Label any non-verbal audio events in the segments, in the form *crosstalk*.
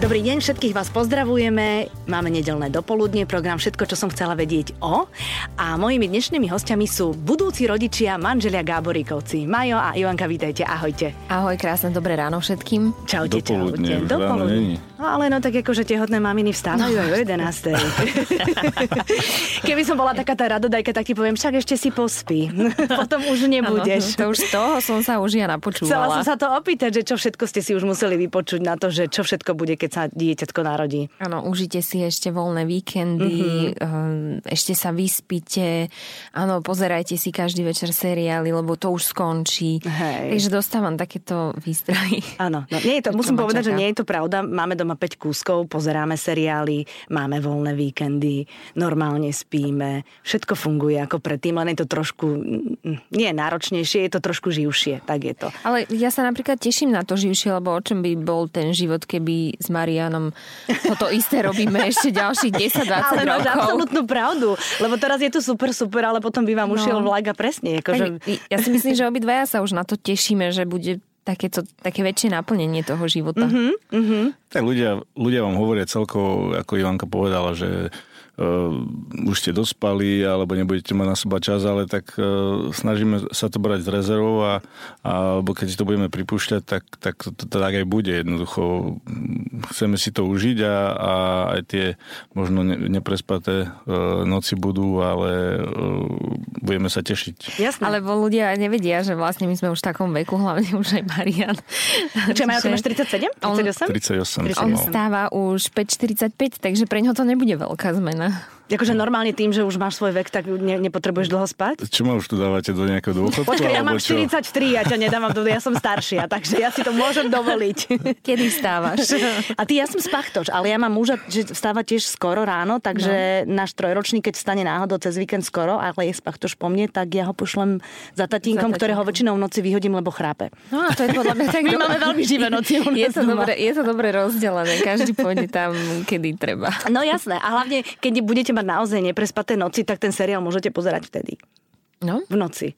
Dobrý deň, všetkých vás pozdravujeme. Máme nedelné dopoludne, program Všetko, čo som chcela vedieť o. A mojimi dnešnými hostiami sú budúci rodičia manželia Gáboríkovci. Majo a Ivanka, vítajte, ahojte. Ahoj, krásne dobré ráno všetkým. Čaute, Dopoludne, čaute. už ráno není. No ale no tak akože tehotné maminy vstávajú aj o 11. *laughs* Keby som bola taká tá radodajka, tak ti poviem, však ešte si pospí. *laughs* Potom už nebudeš. Ano, to už z toho som sa už ja Chcela napočúvala. som sa to opýtať, že čo všetko ste si už museli vypočuť na to, že čo všetko bude, keď sa dieťatko narodí. Áno, užite si ešte voľné víkendy, mm-hmm. ešte sa vyspíte, áno, pozerajte si každý večer seriály, lebo to už skončí. Hej. Takže dostávam takéto výstrahy. Áno, no, nie je to, musím povedať, že čaká? nie je to pravda. Máme doma 5 kúskov, pozeráme seriály, máme voľné víkendy, normálne spíme, všetko funguje ako predtým, len je to trošku, nie je náročnejšie, je to trošku živšie, tak je to. Ale ja sa napríklad teším na to živšie, lebo o čom by bol ten život, keby s Marianom toto isté robíme *laughs* ešte ďalších 10-20 Ale rokov. absolútnu pravdu, lebo teraz je to super, super, ale potom by vám No. ušiel vlak a presne. Akože, ja si myslím, že obidvaja sa už na to tešíme, že bude takéto, také väčšie naplnenie toho života. Mm-hmm. Tak ľudia, ľudia vám hovoria celkovo, ako Ivanka povedala, že uh, už ste dospali, alebo nebudete mať na seba čas, ale tak uh, snažíme sa to brať z rezervou a, a alebo keď si to budeme pripúšťať, tak, tak to, to, tak aj bude jednoducho. Chceme si to užiť a, a aj tie možno ne, neprespaté uh, noci budú, ale uh, budeme sa tešiť. Jasné. Ale... Alebo ľudia nevedia, že vlastne my sme už v takom veku, hlavne už aj Marian. Čo majú, ty Že máš 37? On- 38? 38 som On stáva už 5.45, takže pre ňoho to nebude veľká zmena. Akože normálne tým, že už máš svoj vek, tak ne, nepotrebuješ dlho spať? Čo ma už tu dávate do nejakého dôchodku? Počkaj, ja mám alebo čo? 43, ja ťa nedávam do, ja som staršia, takže ja si to môžem dovoliť. *laughs* Kedy stávaš? A ty, ja som spachtoč, ale ja mám muža, že vstáva tiež skoro ráno, takže no. náš trojročný, keď vstane náhodou cez víkend skoro, ale je spachtoč po mne, tak ja ho pošlem za tatínkom, Za ktorého väčšinou v noci vyhodím, lebo chrápe. No a to je podľa mňa tak My máme veľmi živé noci Je to, dobre, je to dobre rozdelené, každý pôjde tam, kedy treba. No jasné, a hlavne, keď budete mať naozaj neprespaté noci, tak ten seriál môžete pozerať vtedy, No, v noci.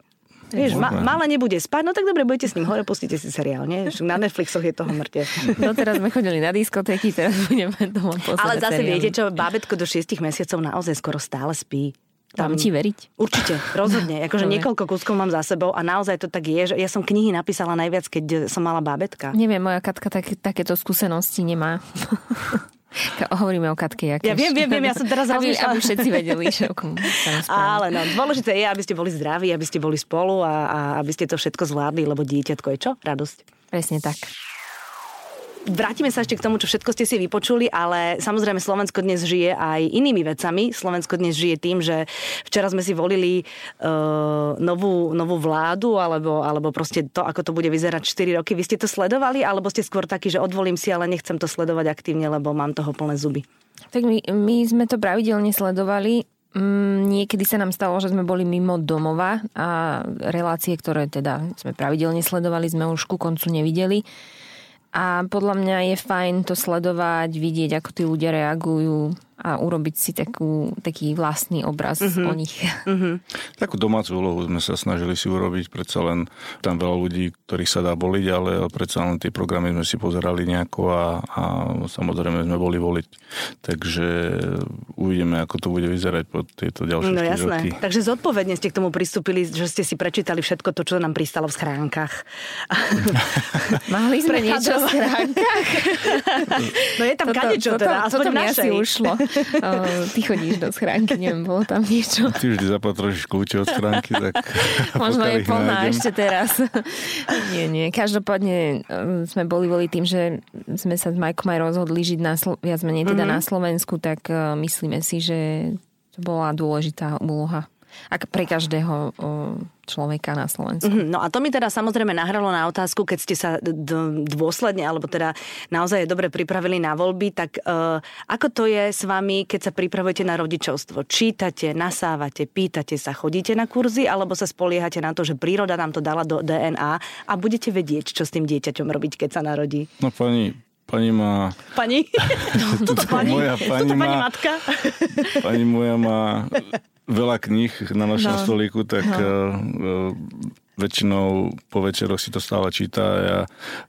Vieš, ma, malé nebude spať, no tak dobre, budete s ním hore, pustíte si seriál, nie? Na Netflixoch je toho mŕte. *laughs* doteraz sme chodili na diskotéky, teraz budeme doma pozerať Ale zase seriály. viete čo, bábetko do 6 mesiacov naozaj skoro stále spí. Mám ti veriť? Určite, rozhodne. *laughs* Akože niekoľko kúskov mám za sebou a naozaj to tak je, že ja som knihy napísala najviac, keď som mala bábetka. Neviem, moja Katka tak, takéto skúsenosti nemá. *laughs* Hovoríme o Katke Jakeš. Ja viem, viem, viem, ja som teraz aby, rozmýšľala. aby všetci vedeli, že o kom. *laughs* Ale no, dôležité je, aby ste boli zdraví, aby ste boli spolu a, a aby ste to všetko zvládli, lebo dieťatko je čo? Radosť. Presne tak. Vrátime sa ešte k tomu, čo všetko ste si vypočuli, ale samozrejme Slovensko dnes žije aj inými vecami. Slovensko dnes žije tým, že včera sme si volili uh, novú, novú vládu, alebo, alebo proste to, ako to bude vyzerať 4 roky. Vy ste to sledovali, alebo ste skôr takí, že odvolím si, ale nechcem to sledovať aktívne, lebo mám toho plné zuby? Tak my, my sme to pravidelne sledovali. Mm, niekedy sa nám stalo, že sme boli mimo domova a relácie, ktoré teda sme pravidelne sledovali, sme už ku koncu nevideli. A podľa mňa je fajn to sledovať, vidieť, ako tí ľudia reagujú a urobiť si takú, taký vlastný obraz mm-hmm. o nich. *laughs* Takú domácu úlohu sme sa snažili si urobiť, predsa len tam veľa ľudí, ktorých sa dá boliť, ale predsa len tie programy sme si pozerali nejako a, a samozrejme sme boli voliť. Takže uvidíme, ako to bude vyzerať po tieto ďalšie No 4 jasné. roky. Takže zodpovedne ste k tomu pristúpili, že ste si prečítali všetko to, čo nám pristalo v schránkach. *laughs* Mali sme niečo v schránkach. *laughs* No je tam kadečo teda, aspoň v mi asi ušlo. O, *laughs* ty chodíš do schránky, neviem, bolo tam niečo. Ty vždy zapatrošíš kľúče od schránky, tak *laughs* *laughs* Možno je plná ešte teraz. nie, nie. Každopádne um, sme boli voli tým, že sme sa s Majkom aj rozhodli žiť na, Slo- viac menej teda Mhm. na Slovensku, tak uh, myslíme si, že to bola dôležitá úloha. Ak pre každého človeka na Slovensku. Mhm, No a to mi teda samozrejme nahralo na otázku, keď ste sa d- dôsledne, alebo teda naozaj dobre pripravili na voľby, tak uh, ako to je s vami, keď sa pripravujete na rodičovstvo? Čítate, nasávate, pýtate sa, chodíte na kurzy, alebo sa spoliehate na to, že príroda nám to dala do DNA a budete vedieť, čo s tým dieťaťom robiť, keď sa narodí? No pani, pani má... Pani? *laughs* Toto pani? Moja pani Toto pani má- matka? Pani moja má veľa kníh na našom No. stolíku, tak No. No. väčšinou po večeroch si to stále číta. Ja,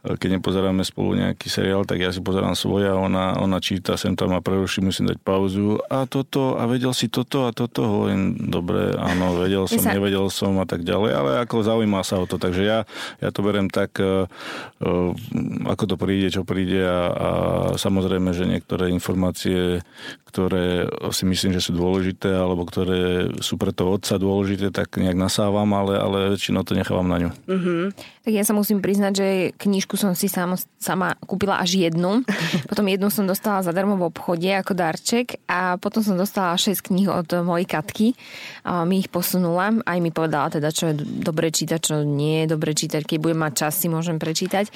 keď nepozeráme spolu nejaký seriál, tak ja si pozerám svoje a ona, ona číta, sem tam a preruší, musím dať pauzu. A toto, a vedel si toto a toto, hovorím, dobre, áno, vedel som, sa... nevedel som a tak ďalej, ale ako zaujíma sa o to. Takže ja, ja to berem tak, uh, ako to príde, čo príde a, a samozrejme, že niektoré informácie, ktoré si myslím, že sú dôležité alebo ktoré sú pre toho otca dôležité, tak nejak nasávam, ale, ale väčšinou to nechávam na ňu. Mm-hmm. Tak ja sa musím priznať, že knižku som si sama, sama kúpila až jednu. *laughs* Potom jednu som dostala zadarmo v obchode ako darček a potom som dostala 6 kníh od mojej Katky. A mi ich posunula. Aj mi povedala teda, čo je dobre čítať, čo nie je dobre čítať. Keď budem mať čas, si môžem prečítať.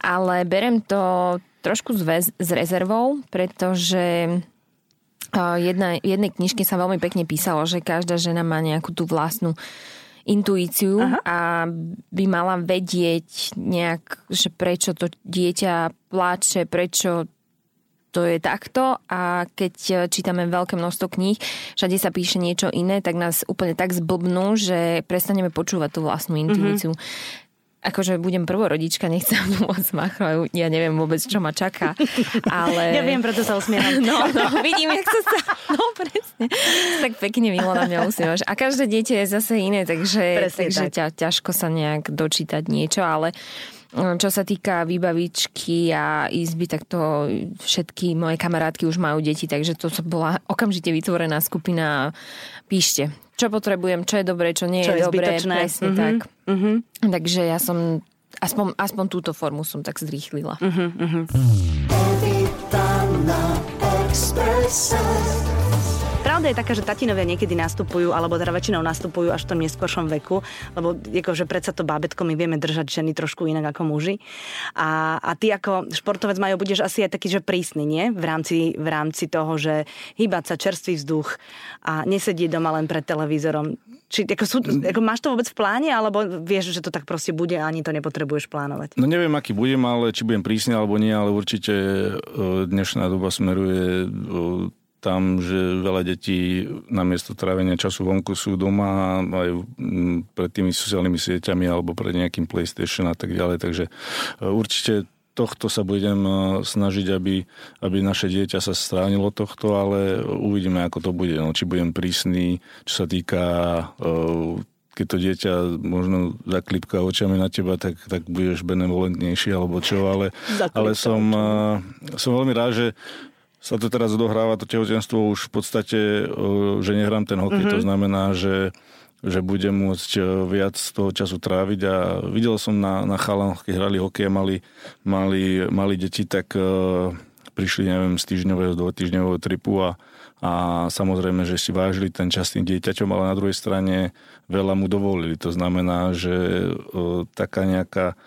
Ale berem to trošku s, s rezervou, pretože jedna, jednej knižke sa veľmi pekne písalo, že každá žena má nejakú tú vlastnú intuíciu Aha. a by mala vedieť nejak, že prečo to dieťa pláče, prečo to je takto a keď čítame veľké množstvo kníh, všade sa píše niečo iné, tak nás úplne tak zblbnú, že prestaneme počúvať tú vlastnú intuíciu. Mm-hmm akože budem prvorodička, nechcem *laughs* moc machrov, ja neviem vôbec, čo ma čaká, ale... Ja viem, preto sa usmievam. *laughs* No, no, vidím, jak sa sa... *laughs* No, presne. Tak pekne Milo na mňa usmievaš. A každé dieťa je zase iné, takže, takže tak. ťa, ťažko sa nejak dočítať niečo, ale čo sa týka výbavičky a izby, tak to všetky moje kamarátky už majú deti, takže to bola okamžite vytvorená skupina Píšte, čo potrebujem, čo je dobré, čo nie čo je, je dobré. Presne mm-hmm. tak. Mm-hmm. Takže ja som aspoň, aspoň túto formu som tak zrýchlila. Mm-hmm. Pravda je taká, že tatinovia niekedy nastupujú, alebo teda väčšinou nastupujú až v tom neskôršom veku, lebo že predsa to bábetko my vieme držať ženy trošku inak ako muži. A, a ty ako športovec majú budeš asi aj taký, že prísny, nie? V rámci, v rámci toho, že hýbať sa čerstvý vzduch a nesedieť doma len pred televízorom. Či, ako sú, ako máš to vôbec v pláne, alebo vieš, že to tak proste bude a ani to nepotrebuješ plánovať? No neviem, aký budem, ale či budem prísny alebo nie, ale určite e, dnešná doba smeruje e, tam, že veľa detí namiesto trávenia času vonku sú doma aj pred tými sociálnymi sieťami alebo pred nejakým PlayStation a tak ďalej. Takže e, určite tohto sa budem e, snažiť, aby, aby naše dieťa sa stránilo tohto, ale uvidíme, ako to bude. No, či budem prísny, čo sa týka e, keď to dieťa možno zaklipká očami na teba, tak, tak budeš benevolentnejší alebo čo, ale, ale som, som veľmi rád, že sa to teraz odohráva, to tehotenstvo už v podstate, že nehrám ten hokej. Mm-hmm. To znamená, že že budem môcť viac z toho času tráviť a videl som na, na chalanoch, keď hrali hokej mali, mali, mali deti, tak uh, prišli, neviem, z týždňového, do týždňového tripu a, a samozrejme, že si vážili ten čas tým dieťaťom, ale na druhej strane veľa mu dovolili. To znamená, že uh, taká nejaká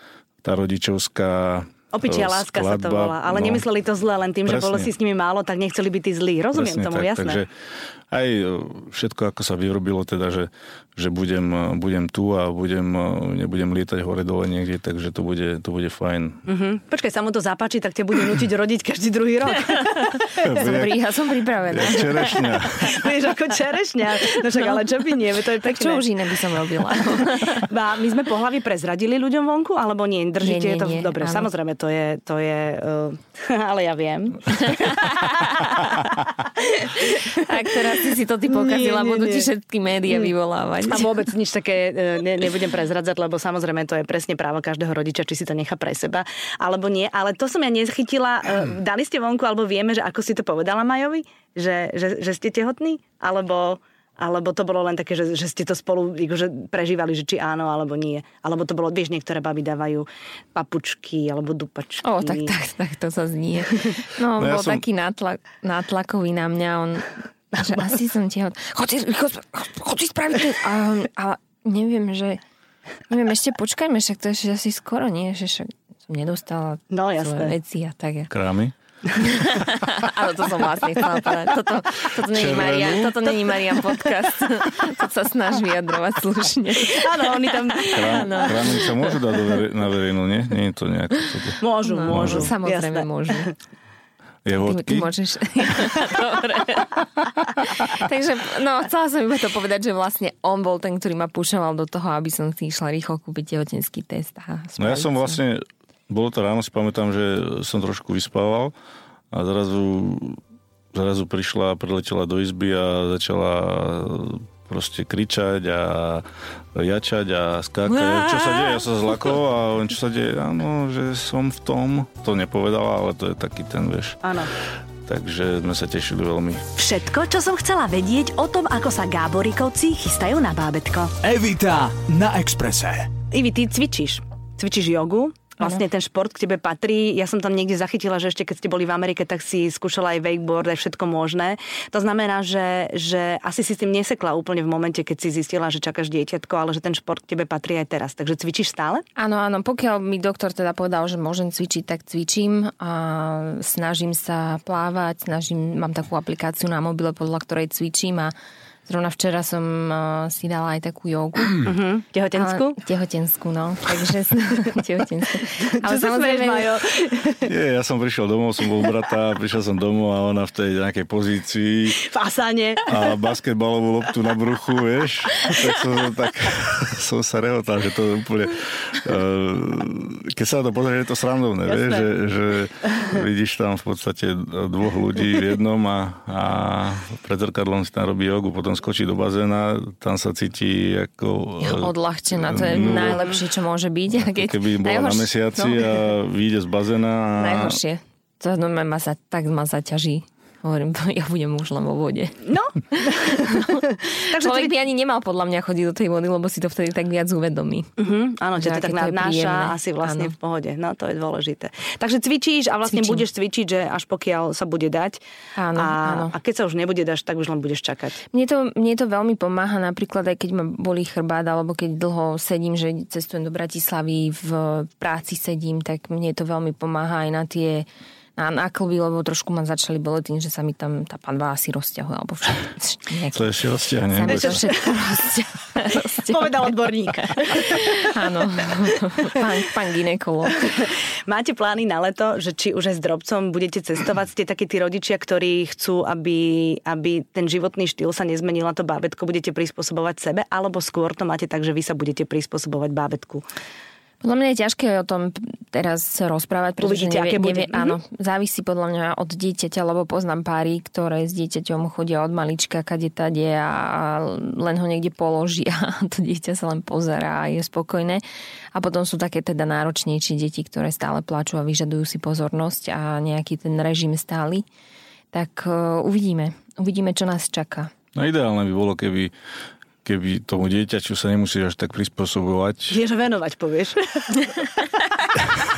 tá rodičovská Opičia láska skladba, sa to volá. Ale no, nemysleli to zle, len tým, presne. že bolo si s nimi málo, tak nechceli byť tí zlí. Rozumiem presne tomu, tak, jasné. Takže aj e, všetko, ako sa vyrobilo, teda, že, že budem, e, budem tu a budem, e, nebudem lietať hore-dole niekde, takže to bude, to bude fajn. Mm-hmm. Počkaj, sa mu to zapáči, tak ťa bude nutiť rodiť každý druhý rok. *laughs* som, pri, ja som pripravená. Čerešňa. *laughs* Vieš, ako čerešňa. No však, no. ale čo by nie, to je pekné. Tak čo už iné by som robila? *laughs* Ba, my sme po hlavy prezradili ľuďom vonku, alebo nie? Držíte nie, nie, to nie, dobre. Áno. Samozrejme, to je, to je uh, ale ja viem. Tak teraz si si to ty pokazila, nie, nie, budú ti všetky médiá vyvolávať. A vôbec nič také e, ne, nebudem prezradzať, lebo samozrejme to je presne právo každého rodiča, či si to nechá pre seba, alebo nie. Ale to som ja nechytila. E, dali ste vonku, alebo vieme, že ako si to povedala Majovi? Že, že, že ste tehotní? Alebo... Alebo to bolo len také, že, že ste to spolu že prežívali, že či áno alebo nie. Alebo to bolo, vieš, niektoré baby dávajú papučky alebo dupačky. O, tak, tak, tak to sa znie. *laughs* No, no bol ja som... taký nátlak, nátlakový na mňa. On, že asi som. Chod si, chod, chod si spraviť. A, a neviem, že... Neviem, ešte počkajme, však to je asi skoro, nie? Že však som nedostala no, svoje veci a tak. Krámy? *laughs* Ale to som vlastne chcela povedať. Toto, toto není Marian, toto není Marian podcast. *laughs* to sa snaží vyjadrovať slušne. Áno, oni tam... Krámy sa môžu dať na verejnú, nie? Nie je to nejako... Môžu, no, môžu. Samozrejme jasné. môžu. Jeho Ty, ty môžeš... *laughs* Dobre. *laughs* Takže, no, chcela som iba to povedať, že vlastne on bol ten, ktorý ma púšoval do toho, aby som si išla rýchlo kúpiť tehotenský test. A No ja som vlastne, bolo to ráno, si pamätám, že som trošku vyspával a zrazu, zrazu prišla, priletela do izby a začala proste kričať a jačať a skákať. Čo sa deje? Ja sa zlakol a on čo sa deje? Áno, že som v tom. To nepovedala, ale to je taký ten, vieš. Áno. Takže sme sa tešili veľmi. Všetko, čo som chcela vedieť o tom, ako sa Gáborikovci chystajú na bábetko. Evita na Exprese. Ivi, ty cvičíš. Cvičíš jogu. Vlastne ten šport k tebe patrí. Ja som tam niekde zachytila, že ešte keď ste boli v Amerike, tak si skúšala aj wakeboard, aj všetko možné. To znamená, že, že asi si s tým nesekla úplne v momente, keď si zistila, že čakáš dieťatko, ale že ten šport k tebe patrí aj teraz. Takže cvičíš stále? Áno, áno, pokiaľ mi doktor teda povedal, že môžem cvičiť, tak cvičím a snažím sa plávať, snažím, mám takú aplikáciu na mobile, podľa ktorej cvičím a zrovna včera som uh, si dala aj takú jogu. *clears throat* Uh-huh. Tehotenskú? Ale, tehotenskú, no. Takže *laughs* tehotenskú. *laughs* Ale Čo sa smieš, Majo? *laughs* Nie, ja som prišiel domov, som bol brata, prišiel som domov a ona v tej nejakej pozícii V asane. a basketbalovú loptu na bruchu, vieš. Tak som, tak som sa rehotal, že to je úplne... Uh, keď sa na to pozrieš, je to srandovné, vieš, že, že vidíš tam v podstate dvoch ľudí v jednom a, a pred zrkadlom si tam robí jogu, potom skočí do bazéna, tam sa cíti ako... Ja, odľahčená, to je no, najlepšie, čo môže byť. Keď, Keby bola na najhoršie- mesiaci no, a vyjde z bazéna a... Najhoršie. To ma sa, tak ma zaťaží. Hovorím, *laughs* ja budem už len vo vode. No. *laughs* Takže Človek by ani nemal podľa mňa chodiť do tej vody, lebo si to vtedy tak viac uvedomí. Uh-huh, áno, že Že to tak nadnáša asi vlastne Áno. v pohode. No, to je dôležité. Takže cvičíš a vlastne Cvičím. budeš cvičiť, že až pokiaľ sa bude dať. Áno, a, áno. a keď sa už nebude dať, tak už len budeš čakať. Mne to, mne to veľmi pomáha, napríklad aj keď ma boli chrbát, alebo keď dlho sedím, že cestujem do Bratislavy, v práci sedím, tak mne to veľmi pomáha aj na tie na náklby, lebo trošku ma začali boleť tým, že sa mi tam tá panva asi rozťahuje, alebo všetko. To ešte rozťahne. Sa mi to všetko rozťahuje. rozťahuje. Povedal odborník. Áno, pán, pán ginekolog. Máte plány na leto, že či už aj s drobcom budete cestovať? Ste takí tí rodičia, ktorí chcú, aby, aby ten životný štýl sa nezmenil a to bábetko budete prispôsobovať sebe? Alebo skôr to máte tak, že vy sa budete prispôsobovať bábetku? Podľa mňa je ťažké o tom teraz rozprávať, pretože Uvidíte, aké bude. Mhm. áno, závisí podľa mňa od dieťaťa, lebo poznám páry, ktoré s dieťaťom chodia od malička, kade tade a len ho niekde položia a *laughs* to dieťa sa len pozerá a je spokojné. A potom sú také teda náročnejšie deti, ktoré stále plačú a vyžadujú si pozornosť a nejaký ten režim stály. Tak uh, uvidíme. Uvidíme, čo nás čaká. No ideálne by bolo, keby keby tomu dieťaču sa nemusíš až tak prispôsobovať. Vieš venovať, povieš. *laughs*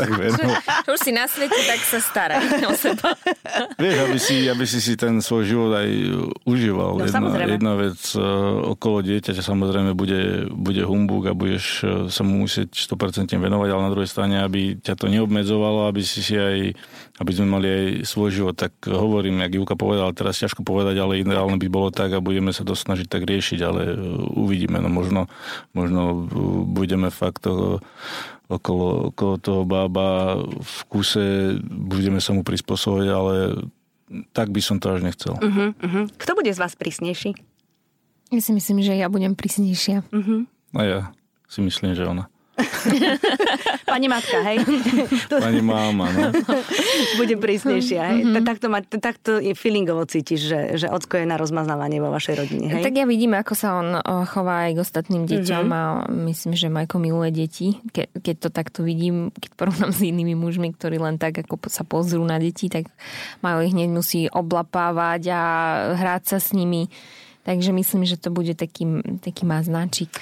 Tak *laughs* veno. Už si na svete, tak sa staraj o seba. *laughs* Vieš, aby si, aby si si ten svoj život aj užíval. No, jedna, samozrejme. jedna vec uh, okolo dieťaťa samozrejme bude, bude humbug a budeš uh, sa mu musieť 100% venovať, ale na druhej strane, aby ťa to neobmedzovalo, aby si si aj, aby sme mali aj svoj život. Tak hovorím, jak Júka povedal, teraz ťažko povedať, ale ideálne by bolo tak a budeme sa to snažiť tak riešiť, ale uvidíme. No možno, možno budeme fakt toho okolo, okolo toho bába v kuse, budeme sa mu prispôsobovať, ale tak by som to až nechcel. Uh-huh, uh-huh. Kto bude z vás prísnejší? Ja si myslím, že ja budem prísnejšia. A ja si myslím, že ona. *laughs* Pani matka, hej? *laughs* Pani máma, no. *laughs* Budem prísnejšia, hej? Mm-hmm. Takto, ma, takto je feelingovo cítiš, že, že ocko je na rozmaznávanie vo vašej rodine, hej? Tak ja vidím, ako sa on chová aj k ostatným deťom mm-hmm. a myslím, že Majko miluje deti. Ke, keď to takto vidím, keď porovnám s inými mužmi, ktorí len tak ako sa pozrú na deti, tak majú ich hneď musí oblapávať a hrať sa s nimi. Takže myslím, že to bude taký, taký máznačik.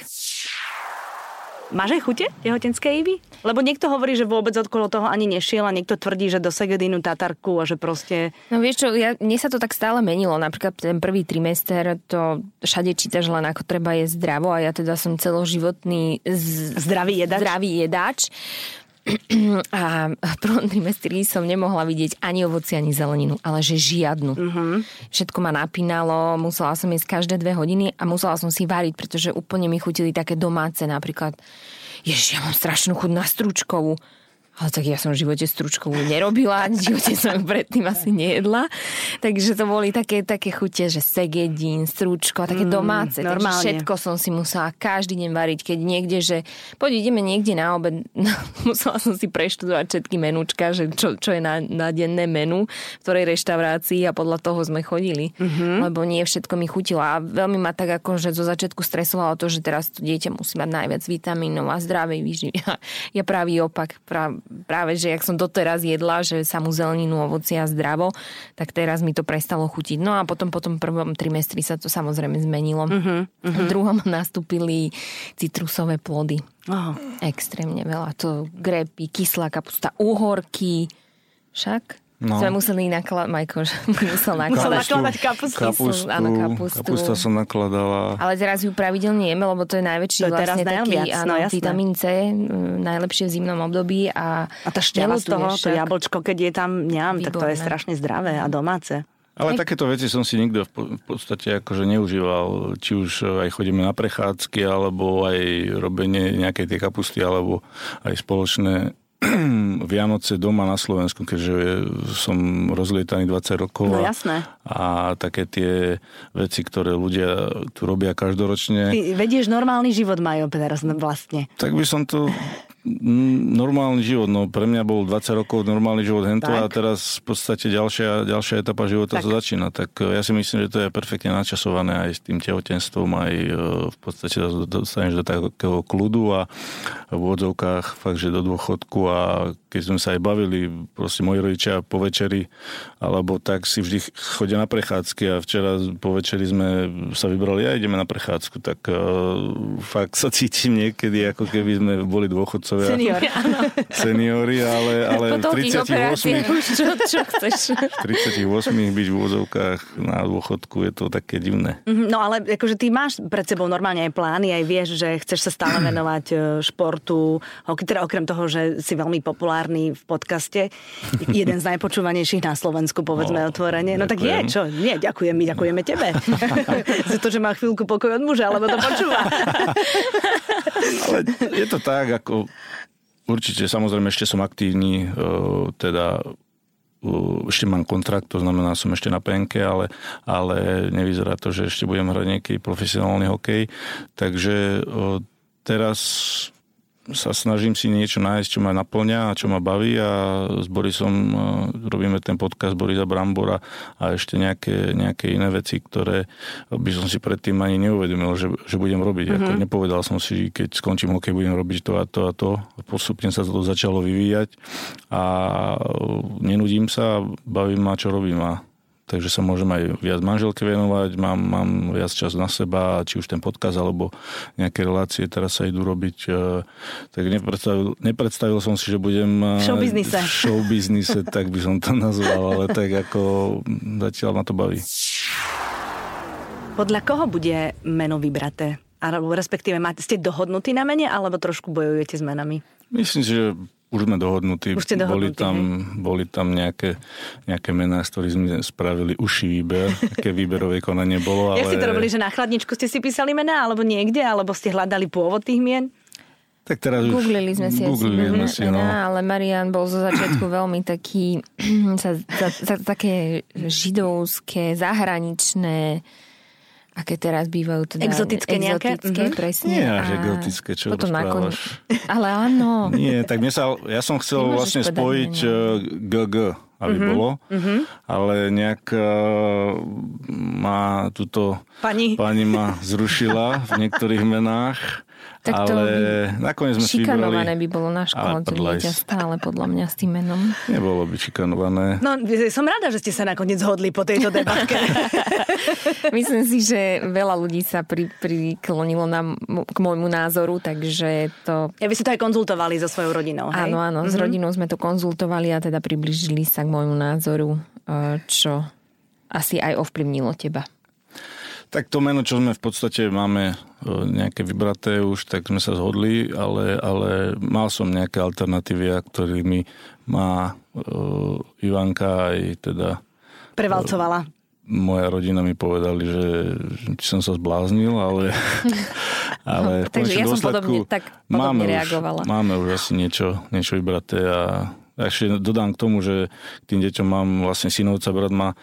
Máš aj chute tehotenské Ivy? Lebo niekto hovorí, že vôbec okolo toho ani nešiel a niekto tvrdí, že do Segedinu Tatarku a že proste... No vieš čo, ja, mne sa to tak stále menilo. Napríklad ten prvý trimester to všade čítaš len ako treba je zdravo a ja teda som celoživotný z... Zdravý jedač? Zdravý jedač. *clears throat* A v prvom trimestri som nemohla vidieť ani ovoci, ani zeleninu, ale že žiadnu. Uh-huh. Všetko ma napínalo, musela som jesť každé dve hodiny a musela som si variť, pretože úplne mi chutili také domáce, napríklad, ježiš, ja mám strašnú chuť na stručkovú. Ale tak ja som v živote stručkovú nerobila, v živote som ju predtým asi nejedla. Takže to boli také, také chute, že segedín, stručko také Mm, domáce. Takže normálne. všetko som si musela každý deň variť, keď niekde, že poď ideme niekde na obed, *laughs* musela som si preštudovať všetky menúčka, že čo, čo je na, na denné menu, v ktorej reštaurácii a podľa toho sme chodili. Mm-hmm. Lebo nie všetko mi chutilo a veľmi ma tak ako, že zo začiatku stresovalo to, že teraz to dieťa musí mať najviac vitamínov a zdravej výživy. *laughs* Ja pravý opak, pra, práve, že jak som doteraz jedla, že samú zeleninu, ovoci a zdravo, tak teraz mi to prestalo chutiť. No a potom po tom prvom trimestri sa to samozrejme zmenilo. Uh-huh, uh-huh. V druhom *laughs* nastúpili citrusové plody. Oh. Extrémne veľa. To grepy, kyslá kapusta, uhorky. Však? No. Sme museli nakladať, Majko, že *laughs* musel nakladať. nakladať kapustu. Kapustu, Áno, kapustu. Kapusta som nakladala. Ale teraz ju pravidelne jeme, lebo to je najväčší To je teraz vlastne taký, najviac, áno, no jasné. vitamín C, najlepšie v zimnom období a, A tá šťava z toho, nelutuješ to však. jablčko, keď je tam, neviem, tak to je strašne zdravé a domáce. Ale takéto veci som si nikto v po- v podstate akože neužíval. Či už aj chodíme na prechádzky, alebo aj robenie nejakej tej kapusty, alebo aj spoločné *clears throat* Vianoce doma na Slovensku, keďže som rozlietaný 20 rokov. No a- jasné. A také tie veci, ktoré ľudia tu robia každoročne. Ty vedieš normálny život, Majo, teraz vlastne. Tak by som to... mm, Normálny život, no pre mňa bol 20 rokov normálny život hento a Tak. teraz v podstate ďalšia, ďalšia etapa života Tak. sa začína. Tak e, ja si myslím, že to je perfektne načasované aj s tým tehotenstvom, aj e, v podstate dostaneš do takého kľudu a v odzovkách fakt, že do dôchodku a keď sme sa aj bavili, proste moji rodičia po večeri, alebo tak si vždy chodia na prechádzky a včera po večeri sme sa vybrali a ideme na prechádzku, tak uh, fakt sa cítim niekedy, ako keby sme boli dôchodcovia. Senior. *laughs* Seniori, ale, ale v toľkých 38, operáciách už čo, čo chceš. v 38 byť v úvodzovkách na dôchodku je to také divné. Mhm, No ale akože ty máš pred sebou normálne aj plány, aj vieš, že chceš sa stále *clears throat* venovať e, športu, ok- teda okrem toho, že si veľmi populárny v podcaste, jeden z najpočúvanejších na Slovensku, povedzme No, otvorene. No tak je, čo? Nie, ďakujem, my ďakujeme tebe. *laughs* Za to, že má chvíľku pokoj od muža, alebo to počúva. Ale je to tak, ako určite samozrejme ešte som aktívny, e, teda e, ešte mám kontrakt, to znamená, som ešte na penke, ale, ale nevyzerá to, že ešte budem hrať nejaký profesionálny hokej. Takže e, teraz sa snažím si niečo nájsť, čo ma naplňa a čo ma baví a s Borisom e, robíme ten podcast Borisa Brambora a ešte nejaké, nejaké iné veci, ktoré by som si predtým ani neuvedomil, že, že budem robiť. Mm-hmm. Ako nepovedal som si, keď skončím hokej, budem robiť to a to a to. Postupne sa to začalo vyvíjať a nenudím sa, bavím ma, čo robím a takže sa môžem aj viac manželke venovať, mám, mám viac čas na seba, či už ten podcast, alebo nejaké relácie teraz sa idú robiť. eh, Tak nepredstavil, nepredstavil som si, že budem eh, V showbiznise. v showbiznise, tak by som to nazval, ale tak ako zatiaľ ma to baví. Podľa koho bude meno vybraté? Alebo respektíve máte, ste dohodnutí na mene, alebo trošku bojujete s menami? Myslím si, že už sme dohodnutí. Už ste boli dohodnutí, tam, boli tam nejaké, nejaké mená, z ktorých sme spravili uší výber. Aké výberové konanie bolo. Ale... *laughs* Jak ste to robili, že na chladničku ste si písali mená, alebo niekde, alebo ste hľadali pôvod tých mien? Tak teraz už... Googlili sme si, Googlili sme si, no. ale Marian bol zo začiatku *clears throat* veľmi taký, *clears throat* sa, za, za, také židovské, zahraničné, aké teraz bývajú teda Exotické nejaké? exotické, Mhm. presne. Nie až A exotické, čo potom nakon... Ale áno. Nie, tak mne sa, ja som chcel Nemôžeš vlastne spojiť meno. eh, GG, aby Mhm, bolo, ale nejak eh, ma túto Pani? pani ma zrušila v niektorých menách, Tak to ale nakoniec sme si Šikanované vybrali... by bolo na škole, to dieťa stále podľa mňa s tým menom. Nebolo by šikanované. No, som rada, že ste sa nakoniec zhodli po tejto debatke. *laughs* Myslím si, že veľa ľudí sa pri, priklonilo na, k môjmu názoru, takže to... Ja by ste to aj konzultovali so svojou rodinou, hej? Áno, áno, s rodinou sme to konzultovali a teda približili sa k môjmu názoru, eh, čo asi aj ovplyvnilo teba. Tak to meno, čo sme v podstate máme e, nejaké vybraté už, tak sme sa zhodli, ale, ale mal som nejaké alternatívy, ktorými má uh, Ivanka aj teda Prevalcovala. moja rodina mi povedali, že či som sa zbláznil, ale, *laughs* Ale Takže ja som podobne- tak podobne máme reagovala. Už, máme už asi niečo, niečo vybraté a ešte dodám k tomu, že k tým deťom mám vlastne synovca, brat má e,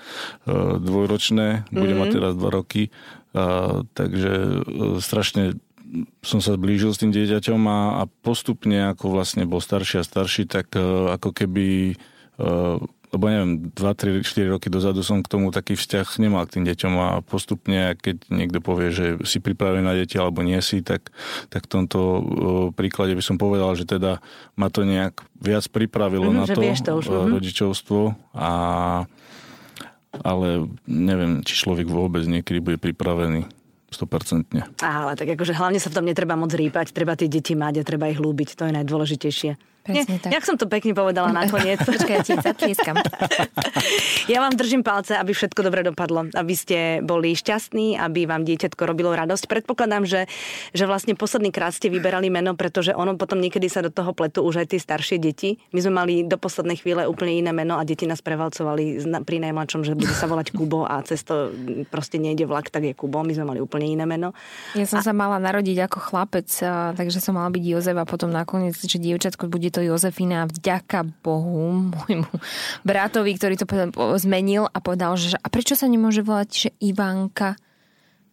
dvojročné, bude Mhm. mať teraz dva roky, a, takže e, strašne som sa zblížil s tým dieťaťom a, a postupne, ako vlastne bol starší a starší, tak e, ako keby e, lebo neviem, 2, 3, 4 roky dozadu som k tomu taký vzťah nemal k tým deťom a postupne, keď niekto povie, že si pripravený na deti alebo nie si, tak, tak v tomto príklade by som povedal, že teda ma to nejak viac pripravilo Mhm, na to to už, mhm. rodičovstvo a ale neviem, či človek vôbec niekedy bude pripravený 100%. Ale tak akože hlavne sa v tom netreba moc rýpať, treba tie deti mať a treba ich ľúbiť, to je najdôležitejšie. Presne Nie, tak. Jak som to pekne povedala nakoniec. *laughs* Počkaj, ja ti zatlieskam. *laughs* Ja vám držím palce, aby všetko dobre dopadlo, aby ste boli šťastní, aby vám dieťatko robilo radosť. Predpokladám, že, že vlastne posledný krát ste vyberali meno, pretože ono potom niekedy sa do toho pletú už aj tie staršie deti. My sme mali do poslednej chvíle úplne iné meno a deti nás prevalcovali pri najmladšom, že bude sa volať Kubo a cez to proste nejde vlak, tak je Kubo. My sme mali úplne iné meno. Ja som sa mala narodiť ako chlapec, a, takže som mala byť Jozef a potom nakoniec, že dievčatko bude to Jozefina vďaka Bohu môjmu bratovi, ktorý to zmenil a povedal, že a prečo sa nemôže volať, že Ivanka?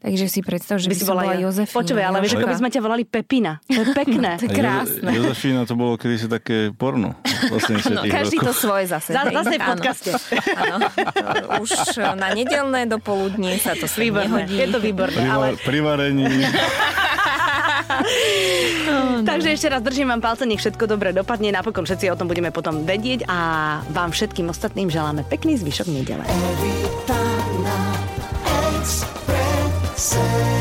Takže si predstav, že by, si som bola Jo- Jozefina. Počúvaj, ale vieš, ako by sme ťa volali Pepina. To je pekné. *laughs* To je krásne. Jo- Jozefína to bolo kedysi také porno. Vlastne *laughs* No, každý to svoje zase. Za- zase v podcaste. Áno. Už na nedelné dopoludnie sa to sem. Je to výborné. Pri, Ale... pri varení. *laughs* *laughs* Oh, no. Takže ešte raz držím vám palce, nech všetko dobre dopadne. Napokon všetci o tom budeme potom vedieť a vám všetkým ostatným želáme pekný zvyšok nedele. Evita na Expresse.